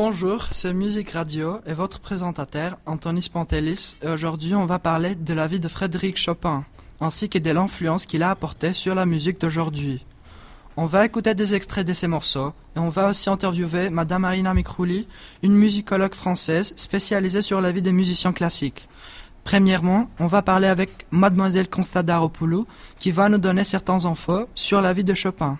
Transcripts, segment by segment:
Bonjour, c'est Musique Radio et votre présentateur Anthony Spantelis et aujourd'hui on va parler de la vie de Frédéric Chopin ainsi que de l'influence qu'il a apportée sur la musique d'aujourd'hui. On va écouter des extraits de ces morceaux et on va aussi interviewer Madame Marina Mikrouli, une musicologue française spécialisée sur la vie des musiciens classiques. Premièrement, on va parler avec Mademoiselle Constadaropoulou qui va nous donner certains infos sur la vie de Chopin.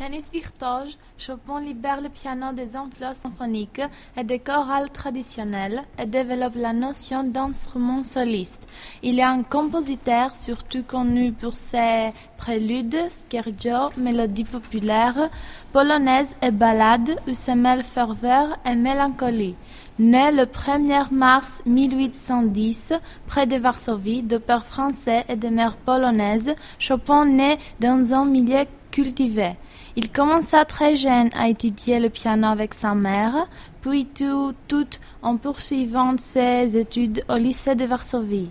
Pianiste virtuose, Chopin libère le piano des influences symphoniques et des chorales traditionnelles et développe la notion d'instrument soliste. Il est un compositeur surtout connu pour ses préludes, scherzo, mélodies populaires, polonaises et ballades où se mêlent ferveur et mélancolie. Né le 1er mars 1810 près de Varsovie, de père français et de mère polonaise, Chopin naît dans un milieu cultivé. Il commença très jeune à étudier le piano avec sa mère, puis tout, tout en poursuivant ses études au lycée de Varsovie.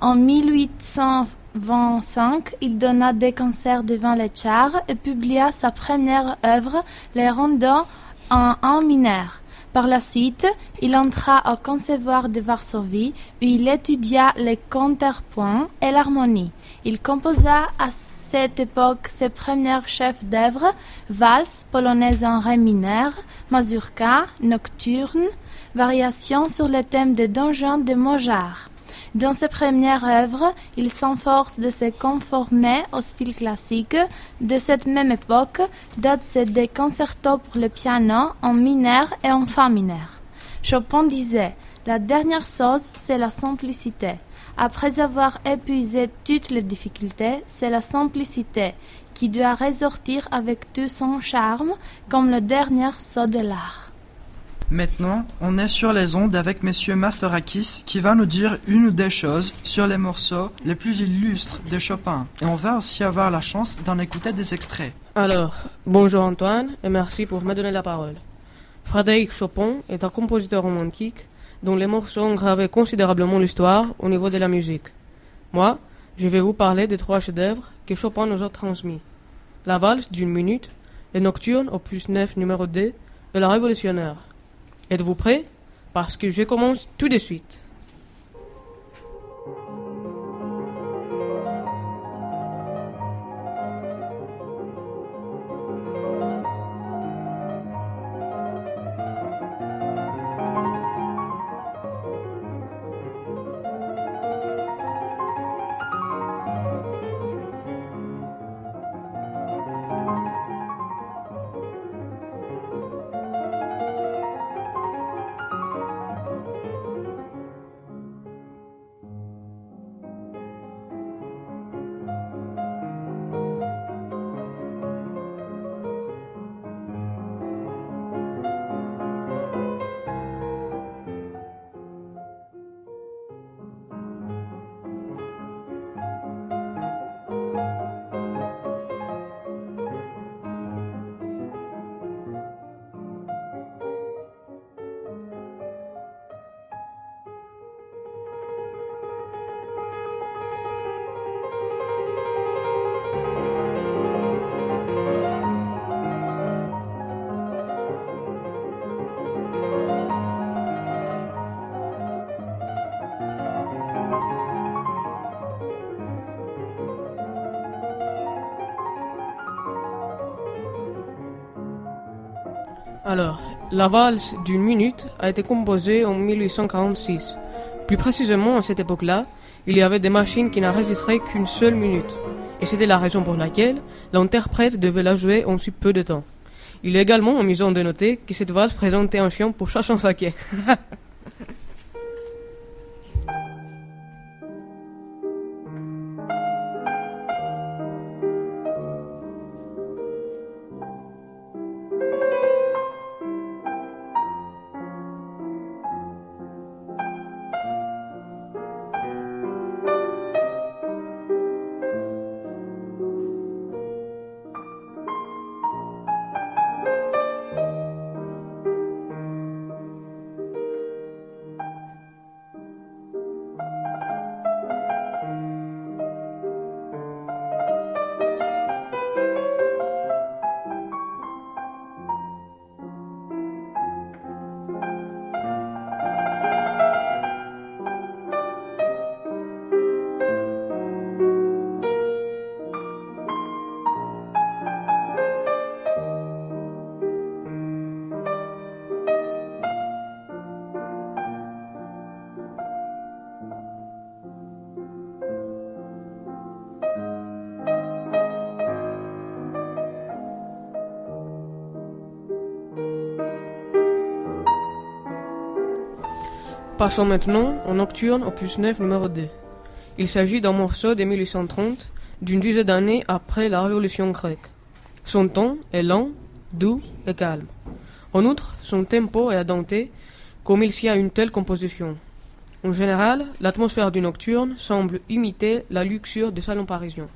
En 1825, il donna des concerts devant les chars et publia sa première œuvre, Les Rondeaux en un mineur. Par la suite, il entra au Conservatoire de Varsovie où il étudia le contrepoint et l'harmonie. Il composa à cette époque ses premiers chefs d'œuvre, valses, polonaises en ré mineur, mazurka, nocturnes, variations sur le thème des donjons de Mozart. Dans ses premières œuvres, il s'enforce de se conformer au style classique. De cette même époque datent des concertos pour le piano en mineur et en fa mineur. Chopin disait La dernière chose, c'est la simplicité. Après avoir épuisé toutes les difficultés, c'est la simplicité qui doit ressortir avec tout son charme, comme le dernier saut de l'art. Maintenant, on est sur les ondes avec Monsieur Masterakis qui va nous dire une ou des choses sur les morceaux les plus illustres de Chopin. Et on va aussi avoir la chance d'en écouter des extraits. Alors, bonjour Antoine et merci pour me donner la parole. Frédéric Chopin est un compositeur romantique dont les morceaux ont gravé considérablement l'histoire au niveau de la musique. Moi, je vais vous parler des trois chefs-d'œuvre que Chopin nous a transmis. La valse d'une minute, les nocturnes au plus 9 numéro 2 et la révolutionnaire. Êtes-vous prêts? Parce que je commence tout de suite. Alors, la valse d'une minute a été composée en 1846. Plus précisément, à cette époque-là, il y avait des machines qui n'enregistraient qu'une seule minute. Et c'était la raison pour laquelle l'interprète devait la jouer en si peu de temps. Il est également amusant de noter que cette valse présentait un chien pour chaque saké. Passons maintenant au Nocturne opus 9 numéro 2. Il s'agit d'un morceau de 1830, d'une dizaine d'années après la Révolution grecque. Son ton est lent, doux et calme. En outre, son tempo est adenté, comme il s'y a une telle composition. En général, l'atmosphère du nocturne semble imiter la luxure des salons parisiens.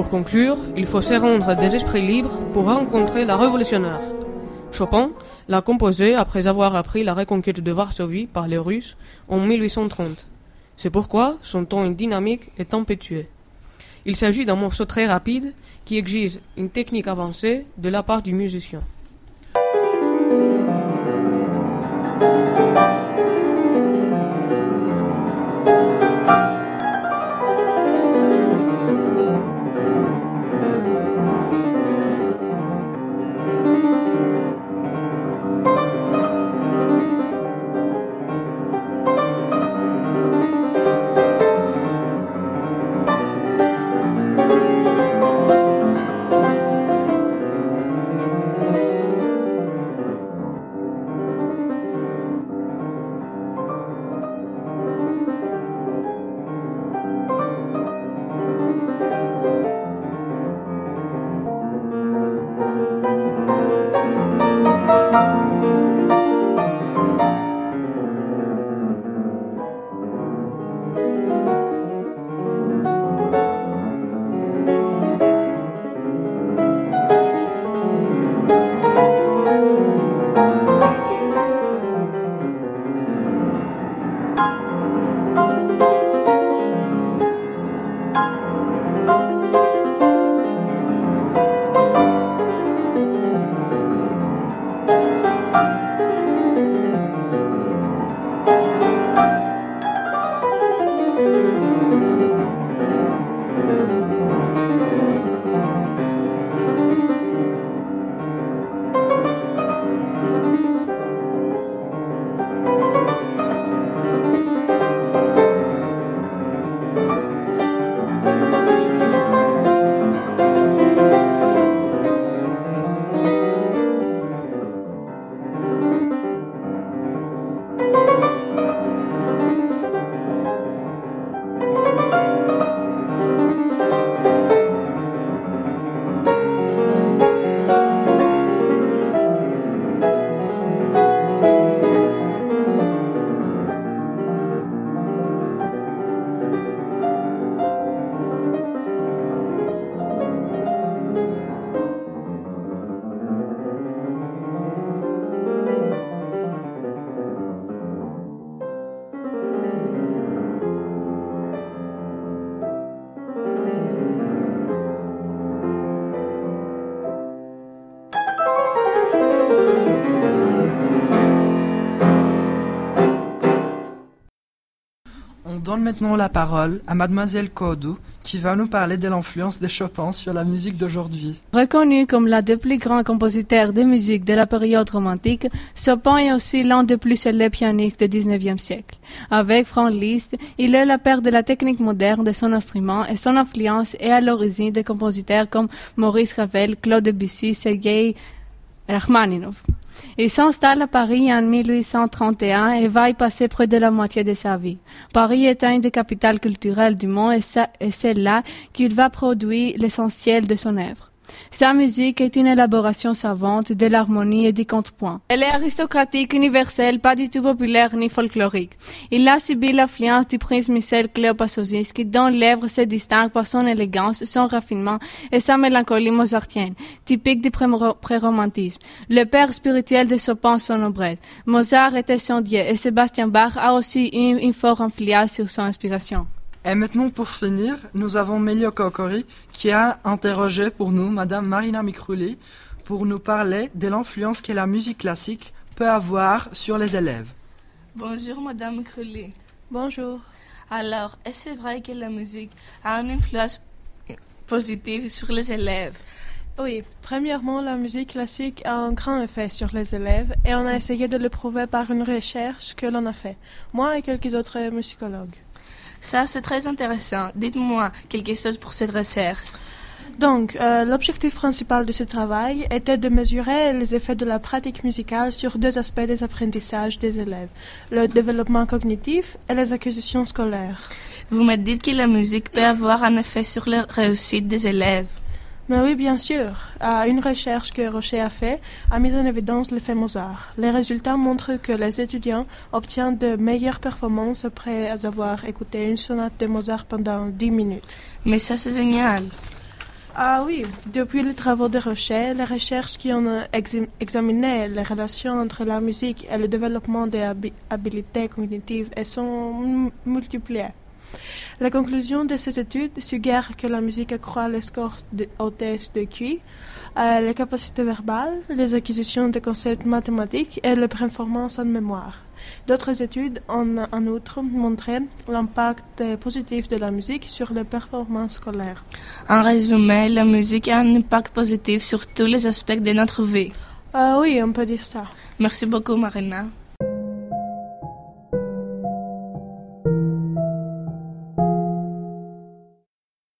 Pour conclure, il faut se rendre des esprits libres pour rencontrer la révolutionnaire. Chopin l'a composé après avoir appris la reconquête de Varsovie par les Russes en 1830. C'est pourquoi son ton est dynamique et tempétueux. Il s'agit d'un morceau très rapide qui exige une technique avancée de la part du musicien. On donne maintenant la parole à Mademoiselle Kodou, qui va nous parler de l'influence de Chopin sur la musique d'aujourd'hui. Reconnu comme l'un des plus grands compositeurs de musique de la période romantique, Chopin est aussi l'un des plus célèbres pianistes du XIXe siècle. Avec Franz Liszt, il est la père de la technique moderne de son instrument et son influence est à l'origine de compositeurs comme Maurice Ravel, Claude Debussy, Sergei Rachmaninov. Il s'installe à Paris en 1831 et va y passer près de la moitié de sa vie. Paris est une des capitales culturelles du monde et c'est là qu'il va produire l'essentiel de son œuvre. Sa musique est une élaboration savante de l'harmonie et du contrepoint. Elle est aristocratique, universelle, pas du tout populaire ni folklorique. Il a subi l'influence du prince Michel Cléopâtre dont l'œuvre se distingue par son élégance, son raffinement et sa mélancolie mozartienne, typique du pré-romantisme. Le père spirituel de Chopin son nobresse. Mozart était son dieu et Sébastien Bach a aussi eu une forte influence sur son inspiration. Et maintenant, pour finir, nous avons Melio Kokori qui a interrogé pour nous Madame Marina Mikrouli pour nous parler de l'influence que la musique classique peut avoir sur les élèves. Bonjour Madame Mikrouli. Bonjour. Alors, est-ce vrai que la musique a une influence positive sur les élèves? Oui, premièrement, la musique classique a un grand effet sur les élèves et on a essayé de le prouver par une recherche que l'on a fait, moi et quelques autres musicologues. Ça, c'est très intéressant. Dites-moi quelque chose pour cette recherche. Donc, euh, l'objectif principal de ce travail était de mesurer les effets de la pratique musicale sur deux aspects des apprentissages des élèves, le développement cognitif et les acquisitions scolaires. Vous me dites que la musique peut avoir un effet sur la réussite des élèves. Mais oui, bien sûr. une recherche que Rocher a fait a mis en évidence l'effet Mozart. Les résultats montrent que les étudiants obtiennent de meilleures performances après avoir écouté une sonate de Mozart pendant 10 minutes. Mais ça, c'est génial. Ah oui, depuis les travaux de Rocher, les recherches qui ont examiné les relations entre la musique et le développement des habiletés cognitives sont multipliées. La conclusion de ces études suggère que la musique accroît les scores de de QI, euh, les capacités verbales, les acquisitions de concepts mathématiques et les performances en mémoire. D'autres études ont en outre montré l'impact positif de la musique sur les performances scolaires. En résumé, la musique a un impact positif sur tous les aspects de notre vie. Euh, oui, on peut dire ça. Merci beaucoup, Marina.